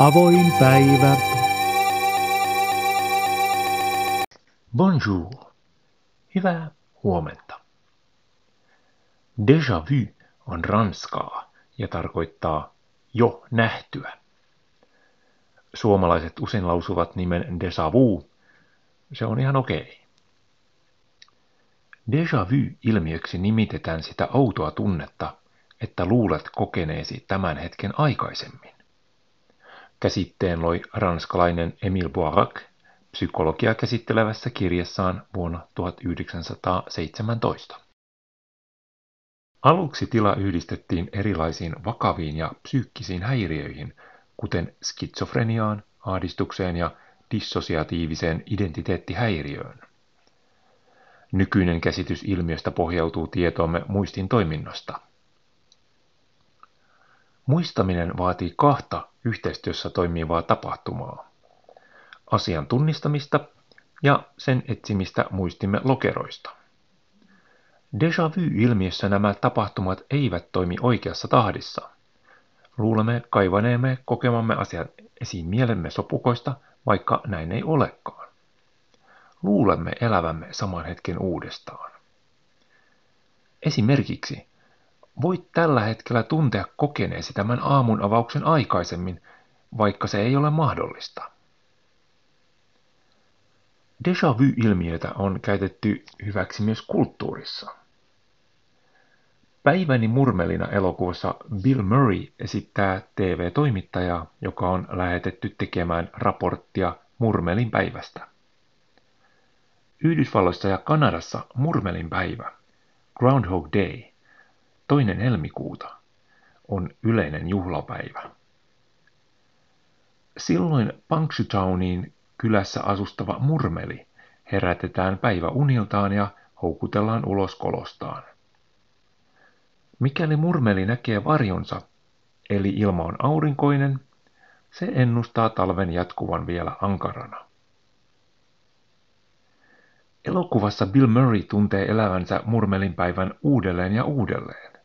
Avoin päivä. Bonjour. Hyvää huomenta. Déjà vu on ranskaa ja tarkoittaa jo nähtyä. Suomalaiset usein lausuvat nimen déjà vu. Se on ihan okei. Déjà vu-ilmiöksi nimitetään sitä outoa tunnetta, että luulet kokeneesi tämän hetken aikaisemmin. Käsitteen loi ranskalainen Emile Boirac psykologia käsittelevässä kirjassaan vuonna 1917. Aluksi tila yhdistettiin erilaisiin vakaviin ja psyykkisiin häiriöihin, kuten skitsofreniaan, ahdistukseen ja dissosiatiiviseen identiteettihäiriöön. Nykyinen käsitys ilmiöstä pohjautuu tietoomme muistin toiminnosta. Muistaminen vaatii kahta yhteistyössä toimivaa tapahtumaa. Asian tunnistamista ja sen etsimistä muistimme lokeroista. Déjà vu-ilmiössä nämä tapahtumat eivät toimi oikeassa tahdissa. Luulemme kaivaneemme kokemamme asian esiin mielemme sopukoista, vaikka näin ei olekaan. Luulemme elävämme saman hetken uudestaan. Esimerkiksi voit tällä hetkellä tuntea kokeneesi tämän aamun avauksen aikaisemmin, vaikka se ei ole mahdollista. Déjà vu-ilmiötä on käytetty hyväksi myös kulttuurissa. Päiväni murmelina elokuvassa Bill Murray esittää TV-toimittajaa, joka on lähetetty tekemään raporttia murmelin päivästä. Yhdysvalloissa ja Kanadassa murmelin päivä, Groundhog Day, toinen helmikuuta, on yleinen juhlapäivä. Silloin Punxsutawnyin kylässä asustava murmeli herätetään päivä uniltaan ja houkutellaan ulos kolostaan. Mikäli murmeli näkee varjonsa, eli ilma on aurinkoinen, se ennustaa talven jatkuvan vielä ankarana. Elokuvassa Bill Murray tuntee elävänsä murmelin päivän uudelleen ja uudelleen.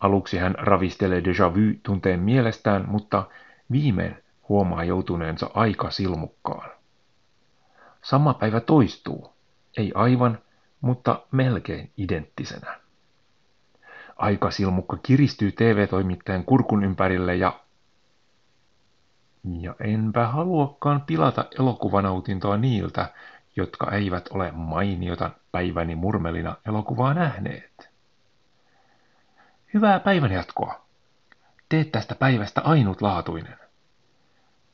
Aluksi hän ravistelee déjà vu-tunteen mielestään, mutta viimein huomaa joutuneensa aika silmukkaan. Sama päivä toistuu, ei aivan, mutta melkein identtisenä. Aikasilmukka kiristyy TV-toimittajan kurkun ympärille ja... Ja enpä haluakaan pilata elokuvanautintoa niiltä, jotka eivät ole mainiota päiväni murmelina elokuvaa nähneet. Hyvää päivänjatkoa. Teet tästä päivästä ainutlaatuinen.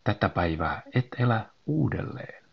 Tätä päivää et elä uudelleen.